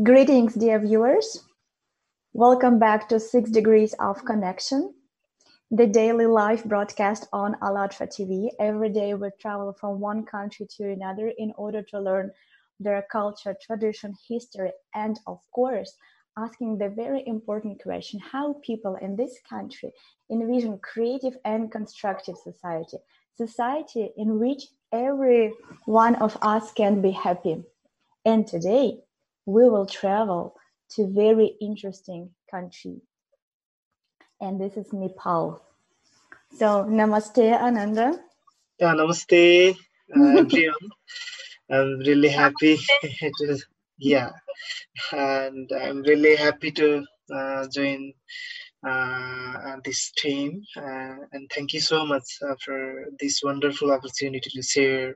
Greetings, dear viewers. Welcome back to Six Degrees of Connection, the daily live broadcast on Alatra TV. Every day we travel from one country to another in order to learn their culture, tradition, history, and of course, asking the very important question how people in this country envision creative and constructive society, society in which every one of us can be happy. And today, we will travel to very interesting country. And this is Nepal. So namaste, Ananda. Yeah, namaste, uh, everyone. I'm really happy to, yeah, and I'm really happy to uh, join this team. Uh, and thank you so much uh, for this wonderful opportunity to share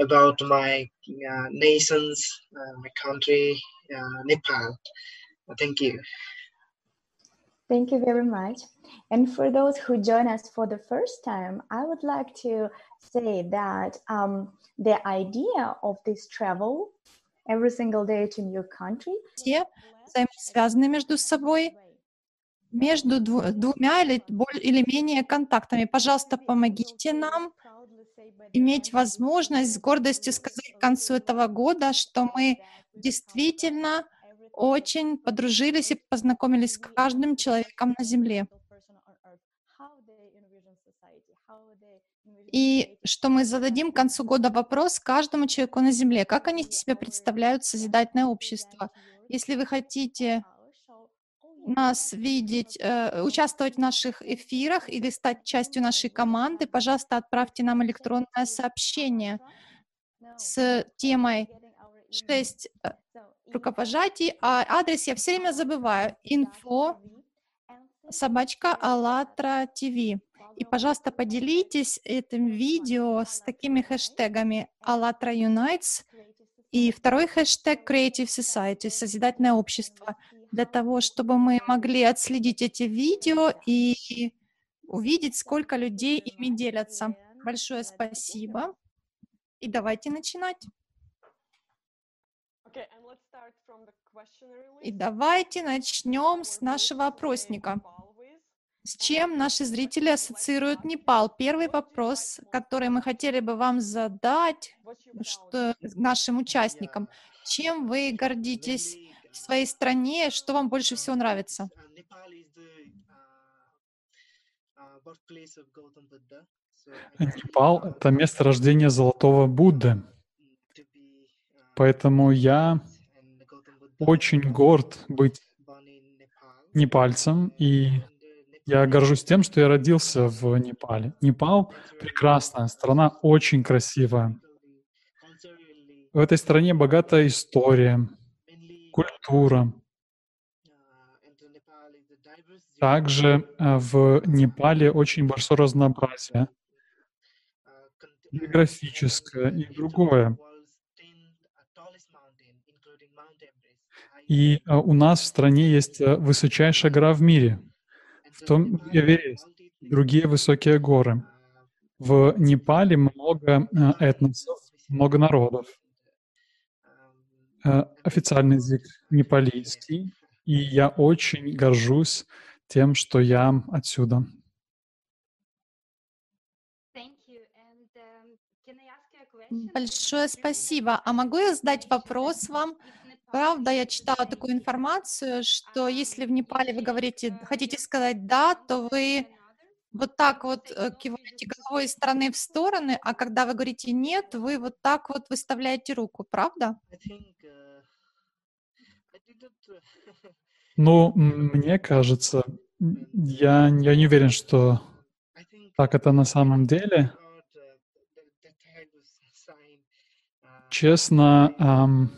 about my uh, nations, uh, my country, uh, Nepal. thank you. Thank you very much. And for those who join us for the first time, I would like to say that um, the idea of this travel every single day to new country все взаимосвязаны между собой, между двумя или, или менее контактами. Пожалуйста, помогите нам иметь возможность с гордостью сказать к концу этого года, что мы действительно очень подружились и познакомились с каждым человеком на Земле. И что мы зададим к концу года вопрос каждому человеку на Земле, как они себе представляют созидательное общество. Если вы хотите нас видеть, э, участвовать в наших эфирах или стать частью нашей команды, пожалуйста, отправьте нам электронное сообщение с темой 6 э, рукопожатий, а адрес я все время забываю. Info собачка АЛЛАТРА ТВ. И, пожалуйста, поделитесь этим видео с такими хэштегами АЛЛАТРА Unites и второй хэштег Creative Society, Созидательное общество, для того, чтобы мы могли отследить эти видео и увидеть, сколько людей ими делятся. Большое спасибо. И давайте начинать. И давайте начнем с нашего опросника. С чем наши зрители ассоциируют Непал? Первый вопрос, который мы хотели бы вам задать что, нашим участникам. Чем вы гордитесь в своей стране? Что вам больше всего нравится? Непал — это место рождения Золотого Будды. Поэтому я очень горд быть непальцем, и я горжусь тем, что я родился в Непале. Непал — прекрасная страна, очень красивая. В этой стране богатая история, культура. Также э, в Непале очень большое разнообразие географическое и другое. И у нас в стране есть высочайшая гора в мире. В том Эверест, другие высокие горы. В Непале много этносов, много народов. Официальный язык непалийский. И я очень горжусь тем, что я отсюда. Большое спасибо. А могу я задать вопрос вам? Правда, я читала такую информацию, что если в Непале вы говорите, хотите сказать «да», то вы вот так вот э, киваете головой из стороны в стороны, а когда вы говорите «нет», вы вот так вот выставляете руку, правда? Ну, мне кажется, я, я не уверен, что так это на самом деле. Честно, эм,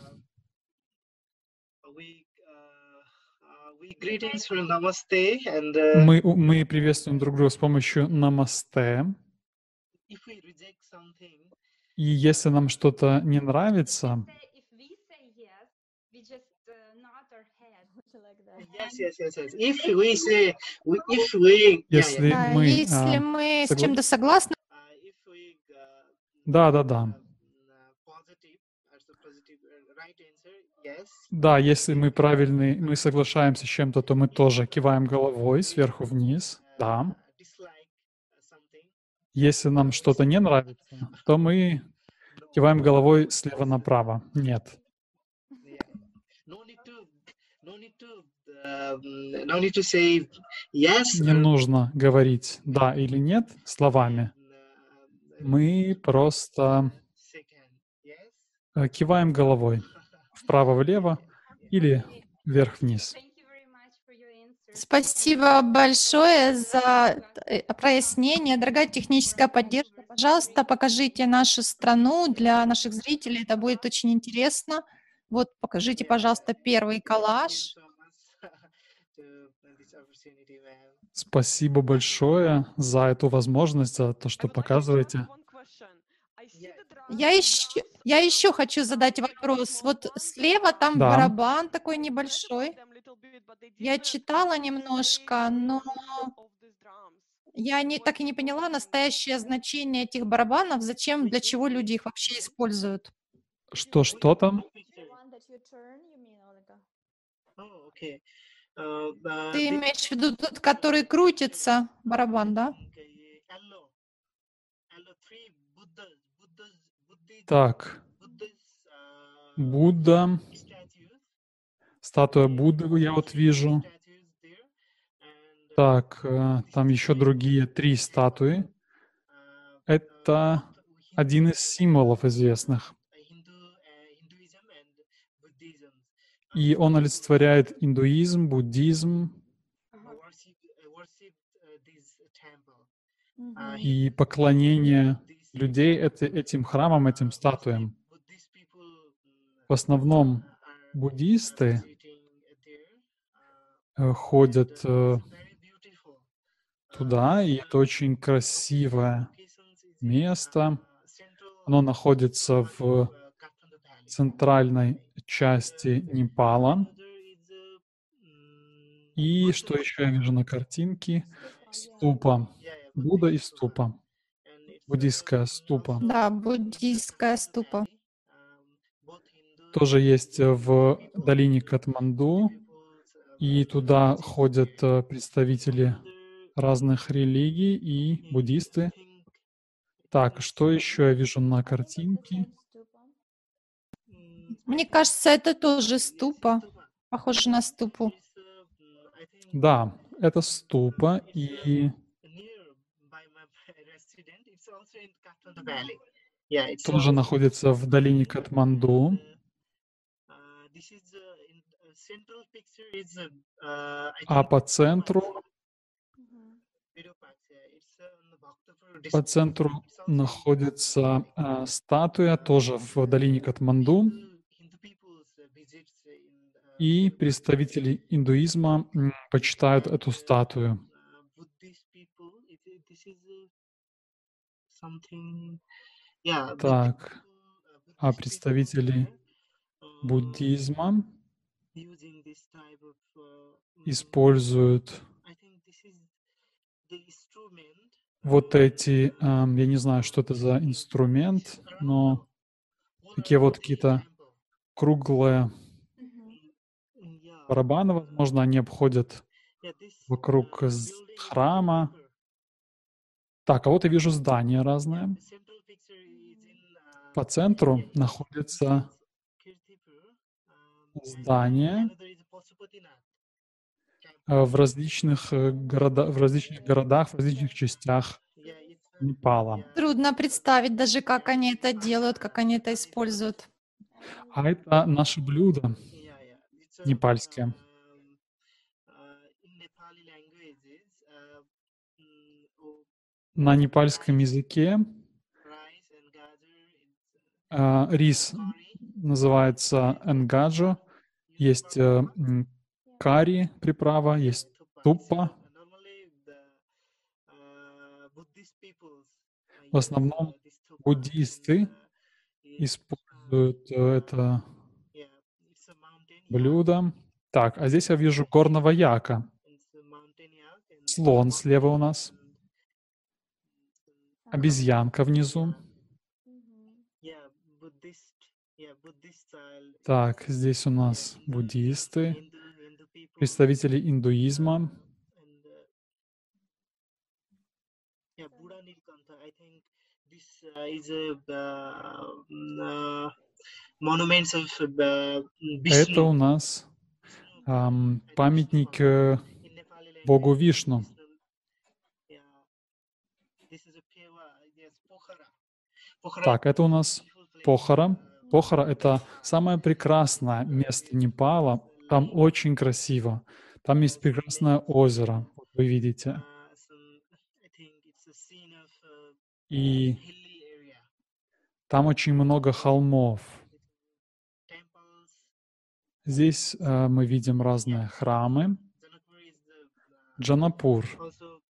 Uh, мы, мы приветствуем друг друга с помощью намасте. И если нам что-то не нравится, Если мы, если мы с чем-то согласны, да, да, да. Да, если мы правильные, мы соглашаемся с чем-то, то мы тоже киваем головой сверху вниз. Да. Если нам что-то не нравится, то мы киваем головой слева направо. Нет. Не нужно говорить «да» или «нет» словами. Мы просто э, киваем головой вправо-влево или вверх-вниз. Спасибо большое за э, прояснение. Дорогая техническая поддержка, пожалуйста, покажите нашу страну для наших зрителей. Это будет очень интересно. Вот покажите, пожалуйста, первый коллаж. Спасибо большое за эту возможность, за то, что показываете. Я еще, я еще хочу задать вопрос. Вот слева там да. барабан такой небольшой. Я читала немножко, но я не, так и не поняла настоящее значение этих барабанов, зачем, для чего люди их вообще используют. Что, что там? Ты имеешь в виду тот, который крутится, барабан, да? Так, Будда, статуя Будды я вот вижу. Так, э, там еще другие три статуи. Это один из символов известных. И он олицетворяет индуизм, буддизм и поклонение людей этим храмам, этим статуям. В основном буддисты э, ходят э, туда, и это очень красивое место. Оно находится в центральной части Непала. И что еще я вижу на картинке? Ступа. Будда и ступа. Буддийская ступа. Да, буддийская ступа. Тоже есть в долине Катманду, и туда ходят э, представители разных религий и буддисты. Так, что еще я вижу на картинке? Мне кажется, это тоже ступа. Похоже на ступу. Да, это ступа, и тоже находится в долине Катманду. А по центру? По центру находится статуя, тоже в долине Катманду. И представители индуизма почитают эту статую. Так, а представители буддизма? используют вот эти, я не знаю, что это за инструмент, но такие вот какие-то круглые барабаны, возможно, они обходят вокруг храма. Так, а вот я вижу здания разные. По центру находится здание э, в различных, э, города, в различных городах, в различных частях Непала. Трудно представить даже, как они это делают, как они это используют. А это наше блюдо непальские. На непальском языке э, рис называется энгаджо, есть э, карри приправа, есть туппа. В основном буддисты используют э, это блюдо. Так, а здесь я вижу горного яка. Слон слева у нас. Обезьянка внизу. Так, здесь у нас буддисты, представители индуизма. Это у нас эм, памятник э, Богу Вишну. Так, это у нас Похара. Похара — это самое прекрасное место Непала. Там очень красиво. Там есть прекрасное озеро, вы видите. И там очень много холмов. Здесь э, мы видим разные храмы. Джанапур —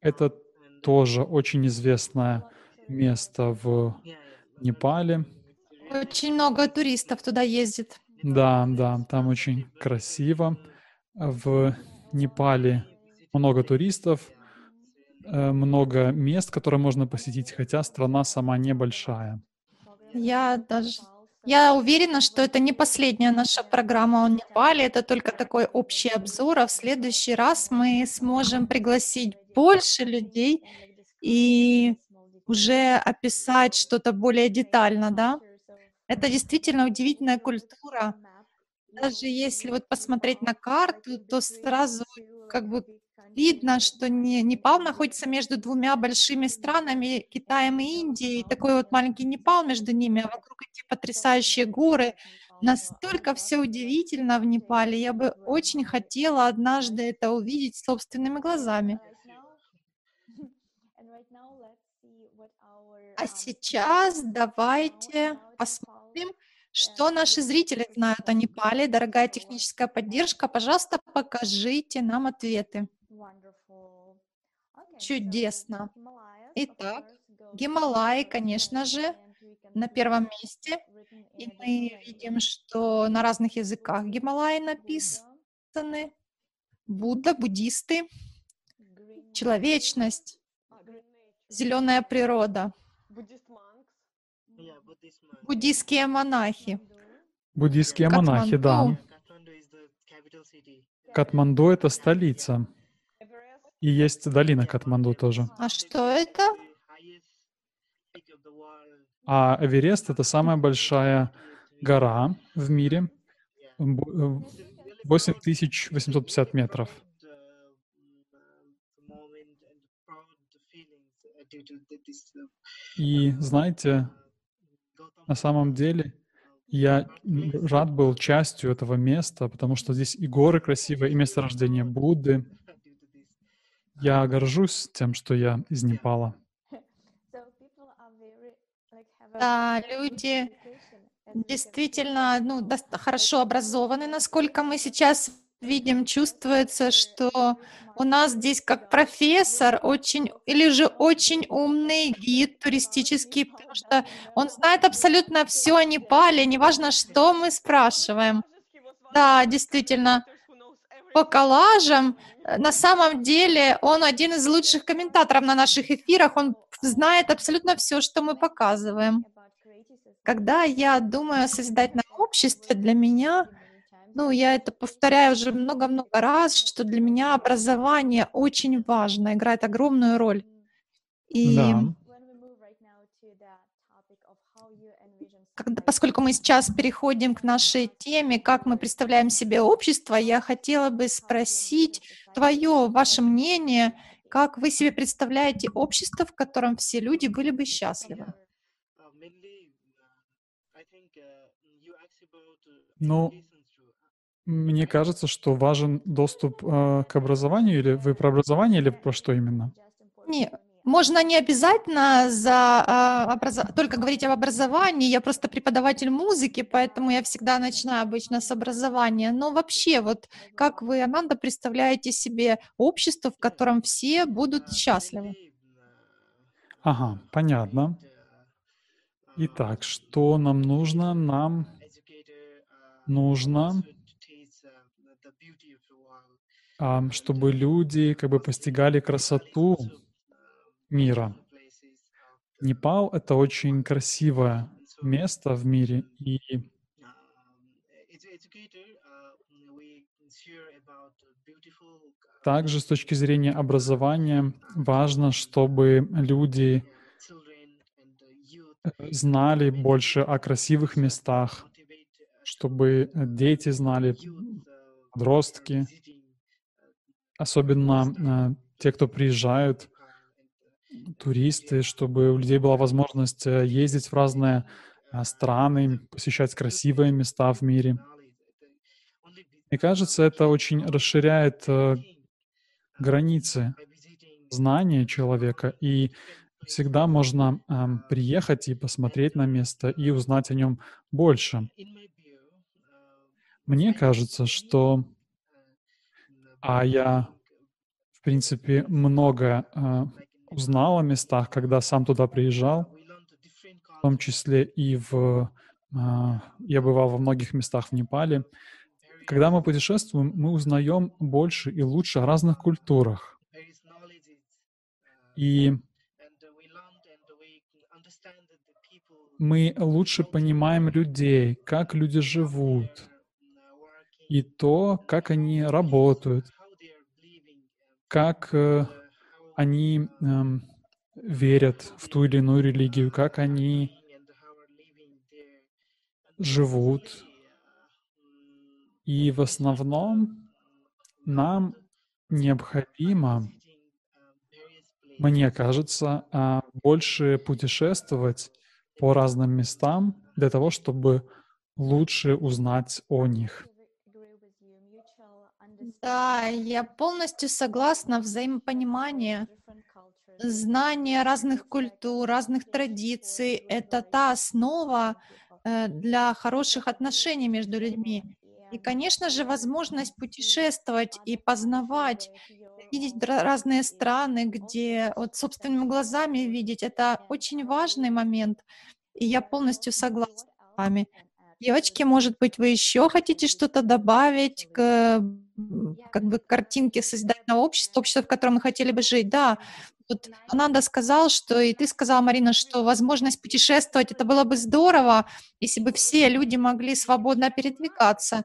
это тоже очень известное место в Непале. Очень много туристов туда ездит. Да, да, там очень красиво. В Непале много туристов, э, много мест, которые можно посетить, хотя страна сама небольшая. Я даже я уверена, что это не последняя наша программа о Непале, это только такой общий обзор, а в следующий раз мы сможем пригласить больше людей и уже описать что-то более детально, да? Это действительно удивительная культура. Даже если вот посмотреть на карту, то сразу как бы видно, что не, Непал находится между двумя большими странами, Китаем и Индией. Такой вот маленький Непал между ними, а вокруг эти потрясающие горы. Настолько все удивительно в Непале. Я бы очень хотела однажды это увидеть собственными глазами. А сейчас давайте посмотрим, что наши зрители знают о Непале. Дорогая техническая поддержка, пожалуйста, покажите нам ответы. Чудесно. Итак, Гималаи, конечно же, на первом месте. И мы видим, что на разных языках Гималаи написаны. Будда, буддисты, человечность, зеленая природа. Буддийские монахи. Буддийские монахи, да. Катманду — это столица. И есть долина Катманду тоже. А что это? А Эверест — это самая большая гора в мире. 8850 метров. И знаете, на самом деле я рад был частью этого места, потому что здесь и горы красивые, и место рождения Будды. Я горжусь тем, что я из Непала. Да, люди действительно ну, хорошо образованы, насколько мы сейчас видим, чувствуется, что у нас здесь как профессор очень или же очень умный гид туристический, потому что он знает абсолютно все о Непале, неважно, что мы спрашиваем. Да, действительно, по коллажам, на самом деле он один из лучших комментаторов на наших эфирах, он знает абсолютно все, что мы показываем. Когда я думаю о созидательном обществе, для меня ну, я это повторяю уже много-много раз, что для меня образование очень важно, играет огромную роль. И да. Когда, поскольку мы сейчас переходим к нашей теме, как мы представляем себе общество, я хотела бы спросить твое, ваше мнение, как вы себе представляете общество, в котором все люди были бы счастливы? Ну, мне кажется, что важен доступ э, к образованию, или вы про образование, или про что именно? Не, можно не обязательно за, а, образ... только говорить об образовании. Я просто преподаватель музыки, поэтому я всегда начинаю обычно с образования. Но вообще, вот как вы, Ананда, представляете себе общество, в котором все будут счастливы? Ага, понятно. Итак, что нам нужно? Нам нужно чтобы люди как бы постигали красоту мира. Непал — это очень красивое место в мире. И также с точки зрения образования важно, чтобы люди э, знали больше о красивых местах, чтобы дети знали, подростки, особенно э, те, кто приезжают, туристы, чтобы у людей была возможность э, ездить в разные страны, посещать красивые места в мире. Мне кажется, это очень расширяет границы знания человека, и всегда можно э, приехать и посмотреть на место и узнать о нем больше. Мне кажется, что а я, в принципе, много э, узнал о местах, когда сам туда приезжал, в том числе и в... Э, я бывал во многих местах в Непале, когда мы путешествуем, мы узнаем больше и лучше о разных культурах. И мы лучше понимаем людей, как люди живут, и то, как они работают, как э, они э, верят в ту или иную религию, как они живут, и в основном нам необходимо, мне кажется, а, больше путешествовать по разным местам для того, чтобы лучше узнать о них. Да, я полностью согласна. Взаимопонимание, знание разных культур, разных традиций — это та основа э, для хороших отношений между людьми. И, конечно же, возможность путешествовать и познавать, видеть разные страны, где вот собственными глазами видеть, это очень важный момент. И я полностью согласна с вами. Девочки, может быть, вы еще хотите что-то добавить к как бы картинке создательного общества, общества, в котором мы хотели бы жить? Да, вот Ананда сказал, что, и ты сказала, Марина, что возможность путешествовать, это было бы здорово, если бы все люди могли свободно передвигаться.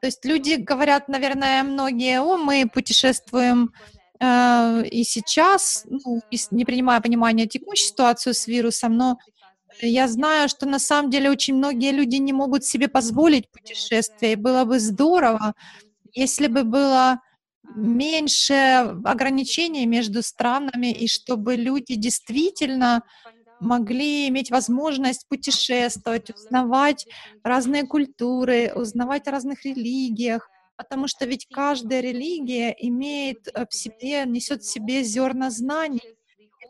То есть люди говорят, наверное, многие, о, мы путешествуем э, и сейчас, ну, не принимая понимания текущей ситуацию с вирусом, но я знаю, что на самом деле очень многие люди не могут себе позволить путешествие. И было бы здорово, если бы было меньше ограничений между странами, и чтобы люди действительно могли иметь возможность путешествовать, узнавать разные культуры, узнавать о разных религиях, потому что ведь каждая религия имеет э, в себе, несет в себе зерна знаний.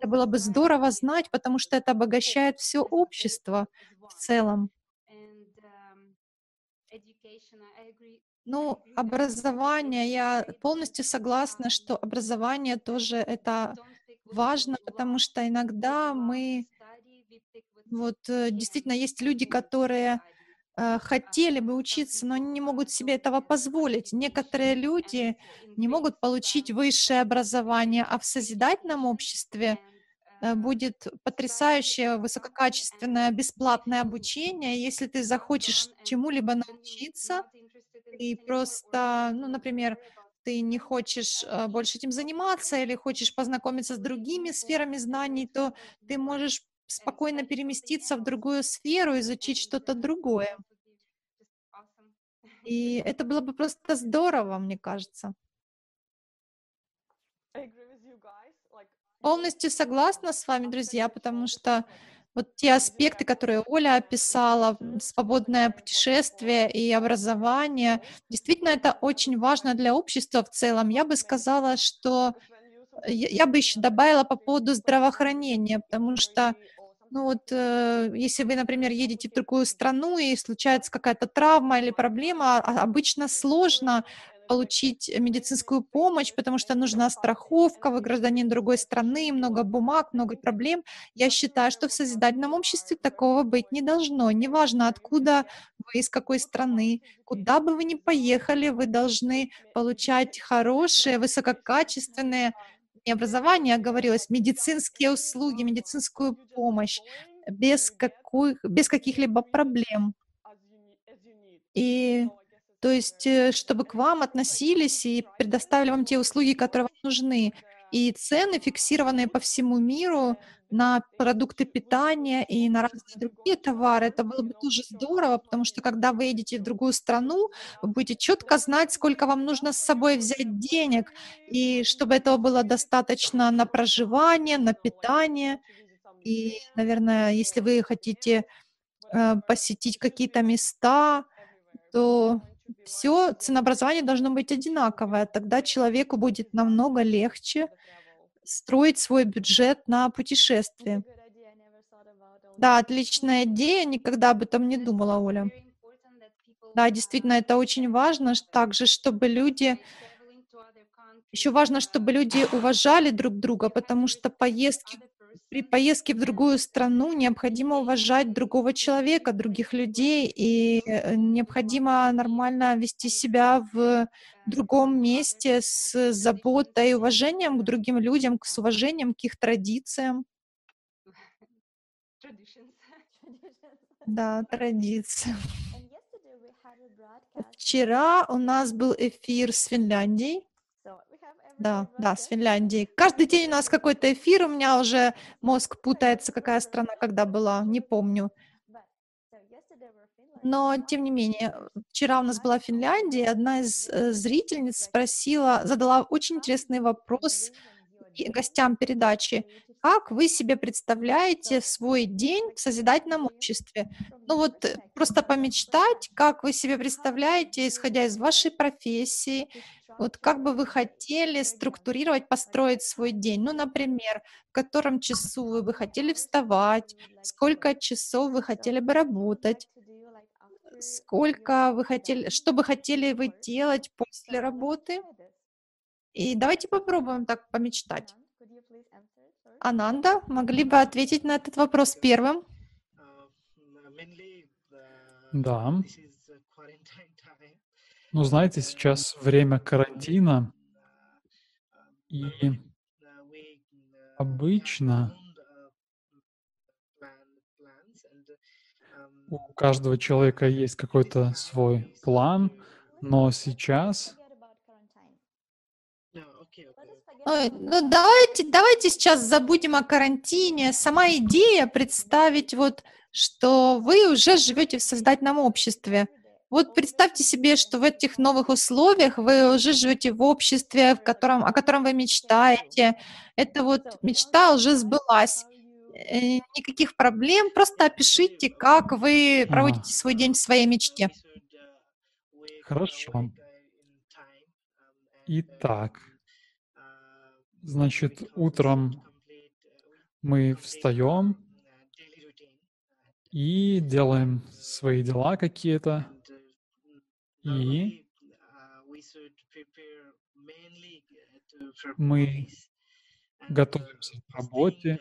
Это было бы здорово знать, потому что это обогащает все общество в целом. Ну, образование, я полностью согласна, что образование тоже это важно, потому что иногда мы вот э, действительно есть люди, которые э, хотели бы учиться, но они не могут себе этого позволить. Некоторые люди не могут получить высшее образование, а в созидательном обществе будет потрясающее высококачественное бесплатное обучение. Если ты захочешь чему-либо научиться, и просто, ну, например, ты не хочешь больше этим заниматься или хочешь познакомиться с другими сферами знаний, то ты можешь спокойно переместиться в другую сферу, изучить что-то другое. И это было бы просто здорово, мне кажется. Полностью согласна с вами, друзья, потому что вот те аспекты, которые Оля описала, свободное путешествие и образование, действительно это очень важно для общества в целом. Я бы сказала, что я бы еще добавила по поводу здравоохранения, потому что ну вот, э, если вы, например, едете в другую страну и случается какая-то травма или проблема, а, обычно сложно получить медицинскую помощь, потому что нужна страховка, вы гражданин другой страны, много бумаг, много проблем. Я считаю, что в созидательном обществе такого быть не должно. Неважно, откуда вы, из какой страны, куда бы вы ни поехали, вы должны получать хорошие, высококачественные не образование, а говорилось медицинские услуги, медицинскую помощь. без, какой, без каких-либо проблем. И то есть, э, чтобы к вам относились и предоставили вам те услуги, которые вам нужны. И цены, фиксированные по всему миру на продукты питания и на разные другие товары, это было бы тоже здорово, потому что когда вы едете в другую страну, вы будете четко знать, сколько вам нужно с собой взять денег, и чтобы этого было достаточно на проживание, на питание. И, наверное, если вы хотите э, посетить какие-то места, то все ценообразование должно быть одинаковое. Тогда человеку будет намного легче строить свой бюджет на путешествие. Да, отличная идея, никогда об этом не думала, Оля. Да, действительно, это очень важно также, чтобы люди... Еще важно, чтобы люди уважали друг друга, потому что поездки при поездке в другую страну необходимо уважать другого человека, других людей, и э, необходимо нормально вести себя в другом месте с заботой и уважением к другим людям, с уважением к их традициям. Да, традиции. Вчера у нас был эфир с Финляндией. Да, да, с Финляндией. Каждый день у нас какой-то эфир, у меня уже мозг путается, какая страна когда была, не помню. Но, тем не менее, вчера у нас была Финляндия, одна из э, зрительниц спросила, задала очень интересный вопрос гостям передачи. Как вы себе представляете свой день в созидательном обществе? Ну вот э, просто помечтать, как вы себе представляете, исходя из вашей профессии, вот как бы вы хотели структурировать, построить свой день? Ну, например, в котором часу вы бы хотели вставать, сколько часов вы хотели бы работать, сколько вы хотели, что бы хотели вы делать после работы? И давайте попробуем так помечтать. Ананда, могли бы ответить на этот вопрос первым? Да. Ну, знаете, сейчас время карантина, и обычно у каждого человека есть какой-то свой план, но сейчас Ой, ну давайте, давайте сейчас забудем о карантине. Сама идея представить вот, что вы уже живете в создательном обществе. Вот представьте себе, что в этих новых условиях вы уже живете в обществе, в котором, о котором вы мечтаете. Это вот мечта уже сбылась. Э, никаких проблем, просто опишите, как вы проводите ага. свой день в своей мечте. Хорошо. Итак, значит, утром мы встаем и делаем свои дела какие-то. И мы готовимся к работе.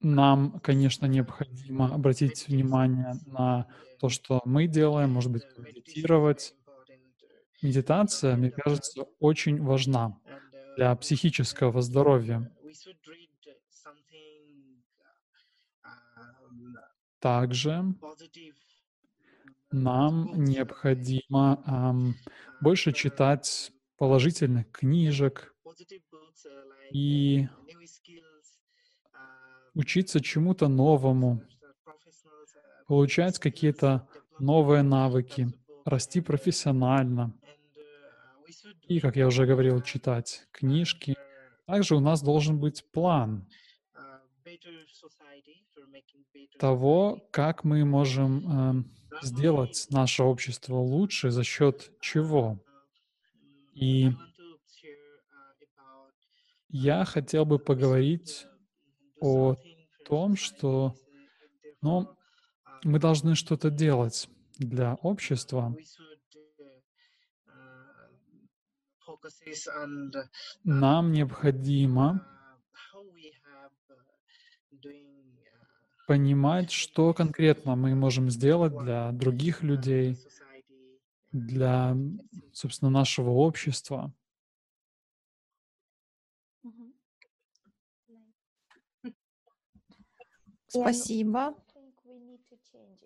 Нам, конечно, необходимо обратить внимание на то, что мы делаем, может быть, медитировать. Медитация, мне кажется, очень важна для психического здоровья. Также нам необходимо эм, больше читать положительных книжек и учиться чему-то новому, получать какие-то новые навыки, расти профессионально. И, как я уже говорил, читать книжки. Также у нас должен быть план того, как мы можем э, сделать наше общество лучше, за счет чего. И я хотел бы поговорить о том, что ну, мы должны что-то делать для общества. Нам необходимо понимать, что конкретно мы можем сделать для других людей, для, собственно, нашего общества. Спасибо.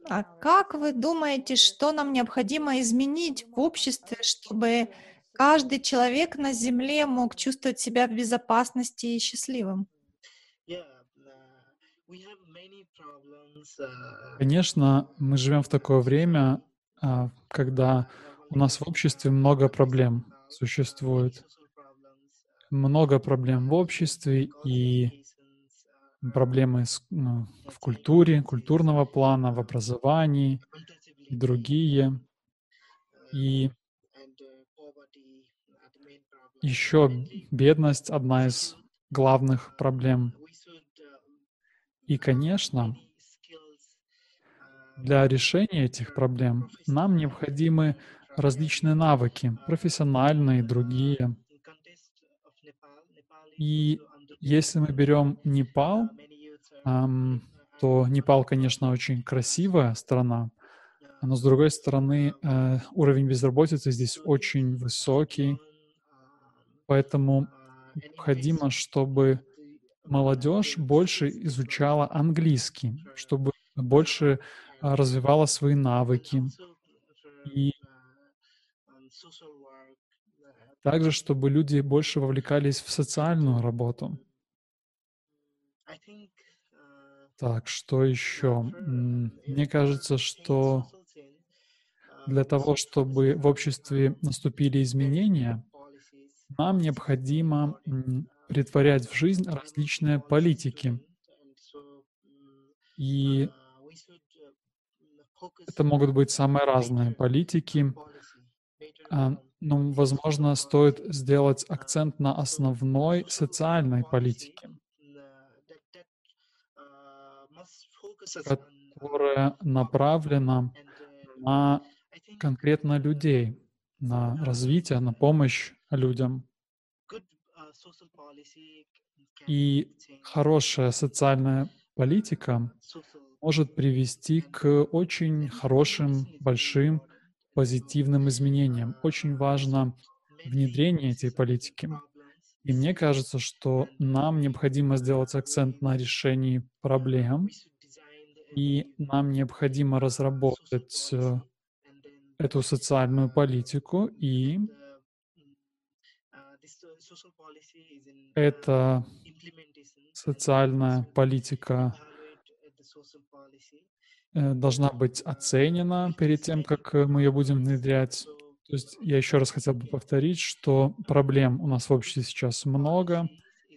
А как вы думаете, что нам необходимо изменить в обществе, чтобы каждый человек на Земле мог чувствовать себя в безопасности и счастливым? Yeah. Конечно, мы живем в такое время, а, когда у нас в обществе много проблем существует. Много проблем в обществе и проблемы ну, в культуре, культурного плана, в образовании и другие. И еще бедность — одна из главных проблем. И, конечно, для решения этих проблем нам необходимы различные навыки, профессиональные и другие. И если мы берем Непал, то Непал, конечно, очень красивая страна, но с другой стороны, э, уровень безработицы здесь очень высокий, поэтому необходимо, чтобы молодежь больше изучала английский, чтобы больше а, развивала свои навыки. И также, чтобы люди больше вовлекались в социальную работу. Так, что еще? Мне кажется, что для того, чтобы в обществе наступили изменения, нам необходимо притворять в жизнь различные политики. И это могут быть самые разные политики. А, но, возможно, стоит сделать акцент на основной социальной политике, которая направлена на конкретно людей, на развитие, на помощь людям. И хорошая социальная политика может привести к очень хорошим, большим, позитивным изменениям. Очень важно внедрение этой политики. И мне кажется, что нам необходимо сделать акцент на решении проблем, и нам необходимо разработать э, эту социальную политику, и эта социальная политика Э, должна быть оценена перед тем, как э, мы ее будем внедрять. То есть я еще раз хотел бы повторить, что проблем у нас в обществе сейчас много,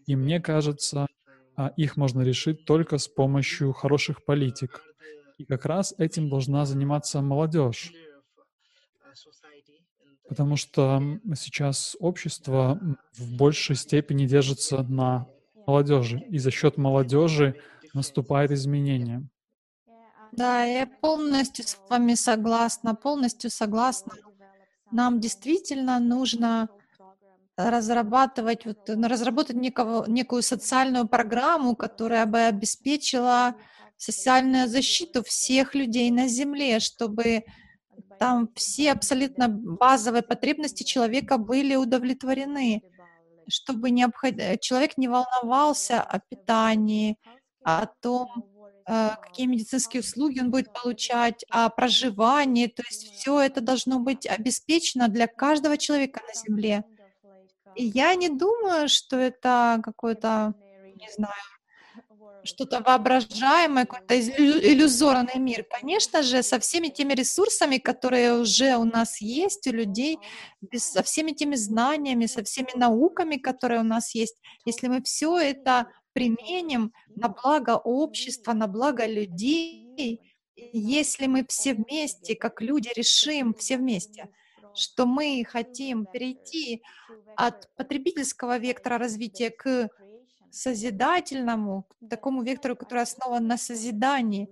и мне кажется, а, их можно решить только с помощью хороших политик. И как раз этим должна заниматься молодежь. Потому что сейчас общество в большей степени держится на молодежи, и за счет молодежи наступает изменение. Да, я полностью с вами согласна, полностью согласна. Нам действительно нужно разрабатывать, вот, ну, разработать некого, некую социальную программу, которая бы обеспечила социальную защиту всех людей на Земле, чтобы там все абсолютно базовые потребности человека были удовлетворены, чтобы необход... человек не волновался о питании, о том, Э, какие медицинские услуги он будет получать, о проживании. То есть все это должно быть обеспечено для каждого человека на Земле. И я не думаю, что это какой-то, не знаю, что-то воображаемое, какой-то иллюзорный мир. Конечно же, со всеми теми ресурсами, которые уже у нас есть у людей, без, со всеми теми знаниями, со всеми науками, которые у нас есть, если мы все это применим на благо общества, на благо людей, если мы все вместе, как люди, решим все вместе, что мы хотим перейти от потребительского вектора развития к созидательному, такому вектору, который основан на созидании,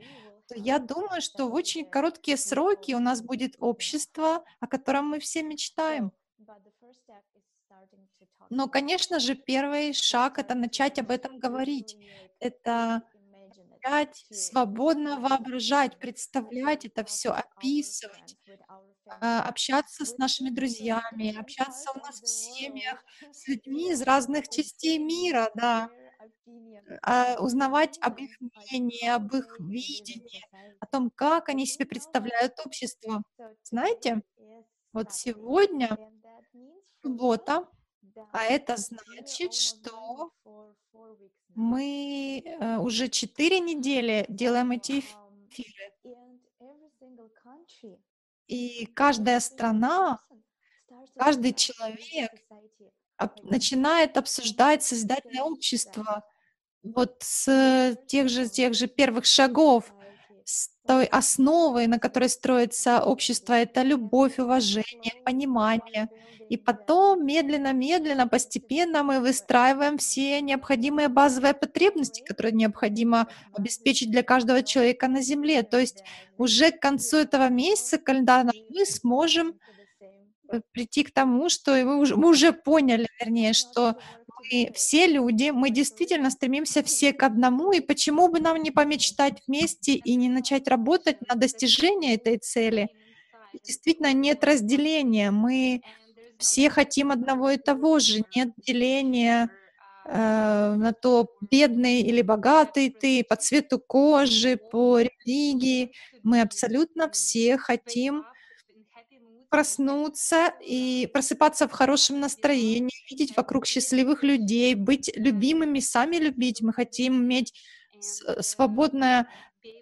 то я думаю, что в очень короткие сроки у нас будет общество, о котором мы все мечтаем. Но, конечно же, первый шаг — это начать об этом говорить. Это начать свободно воображать, представлять это все, описывать, а, общаться с нашими друзьями, общаться у нас в семьях, с людьми из разных частей мира, да. а, узнавать об их мнении, об их видении, о том, как они себе представляют общество. Знаете, вот сегодня суббота, а это значит, что мы э, уже четыре недели делаем эти эфиры. И каждая страна, каждый человек начинает обсуждать созидательное общество вот с тех же, тех же первых шагов, той основой, на которой строится общество, это любовь, уважение, понимание. И потом медленно-медленно, постепенно мы выстраиваем все необходимые базовые потребности, которые необходимо обеспечить для каждого человека на Земле. То есть уже к концу этого месяца календарного мы сможем э, прийти к тому, что мы уже, мы уже поняли, вернее, что мы все люди, мы действительно стремимся все к одному, и почему бы нам не помечтать вместе и не начать работать на достижение этой цели? Действительно, нет разделения. Мы все хотим одного и того же, нет деления э, на то, бедный или богатый ты, по цвету кожи, по религии. Мы абсолютно все хотим проснуться и просыпаться в хорошем настроении, видеть вокруг счастливых людей, быть любимыми, сами любить. Мы хотим иметь свободное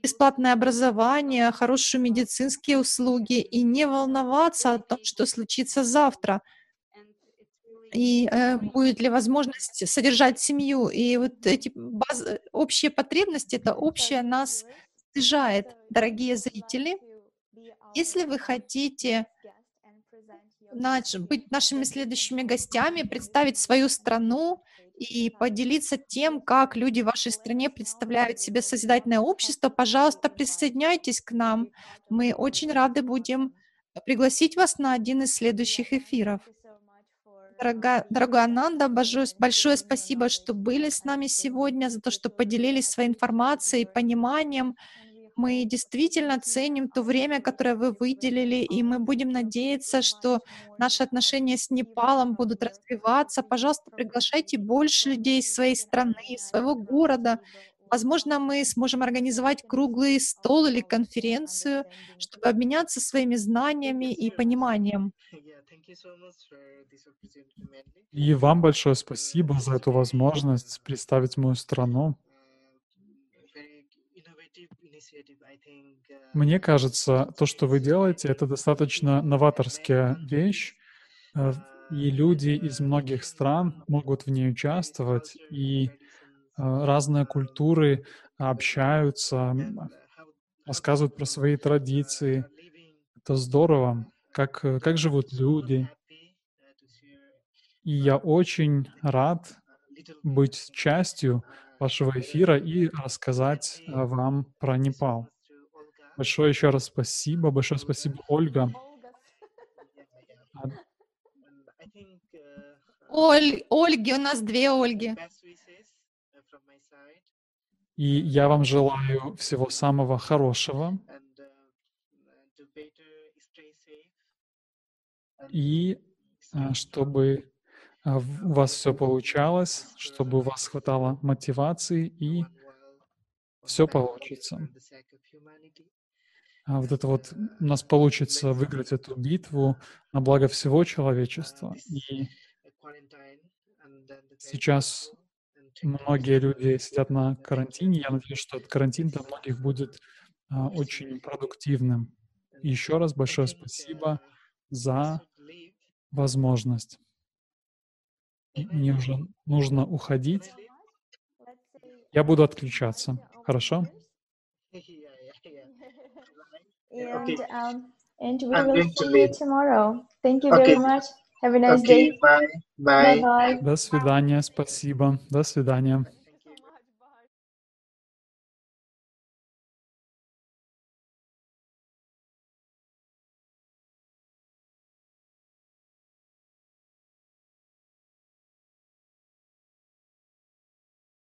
бесплатное образование, хорошие медицинские услуги и не волноваться о том, что случится завтра и э, будет ли возможность содержать семью. И вот эти баз... общие потребности, это общее нас снижает. Дорогие зрители, если вы хотите наш, быть нашими следующими гостями, представить свою страну и поделиться тем, как люди в вашей стране представляют себе созидательное общество, пожалуйста, присоединяйтесь к нам. Мы очень рады будем пригласить вас на один из следующих эфиров. Дорогая, дорогая Ананда, большое спасибо, что были с нами сегодня, за то, что поделились своей информацией, пониманием мы действительно ценим то время, которое вы выделили, и мы будем надеяться, что наши отношения с Непалом будут развиваться. Пожалуйста, приглашайте больше людей из своей страны, своего города. Возможно, мы сможем организовать круглый стол или конференцию, чтобы обменяться своими знаниями и пониманием. И вам большое спасибо за эту возможность представить мою страну. Мне кажется, то, что вы делаете, это достаточно новаторская вещь, э, и люди из многих стран могут в ней участвовать, и э, разные культуры общаются, рассказывают про свои традиции. Это здорово, как, э, как живут люди. И я очень рад быть частью вашего эфира и рассказать вам про Непал. Большое еще раз спасибо. Большое спасибо, Ольга. Оль, Ольги, у нас две Ольги. И я вам желаю всего самого хорошего. И а, чтобы у вас все получалось, чтобы у вас хватало мотивации и все получится а вот это вот у нас получится выиграть эту битву на благо всего человечества. И сейчас многие люди сидят на карантине. Я надеюсь, что этот карантин для многих будет а, очень продуктивным. Еще раз большое спасибо за возможность. Мне уже нужно уходить. Я буду отключаться. Хорошо? And Okay. um, and we I'm will going to see you leave. tomorrow. Thank you Okay. very much. Have a nice Okay, day. bye. Bye. Bye bye. До свидания. Спасибо. До свидания.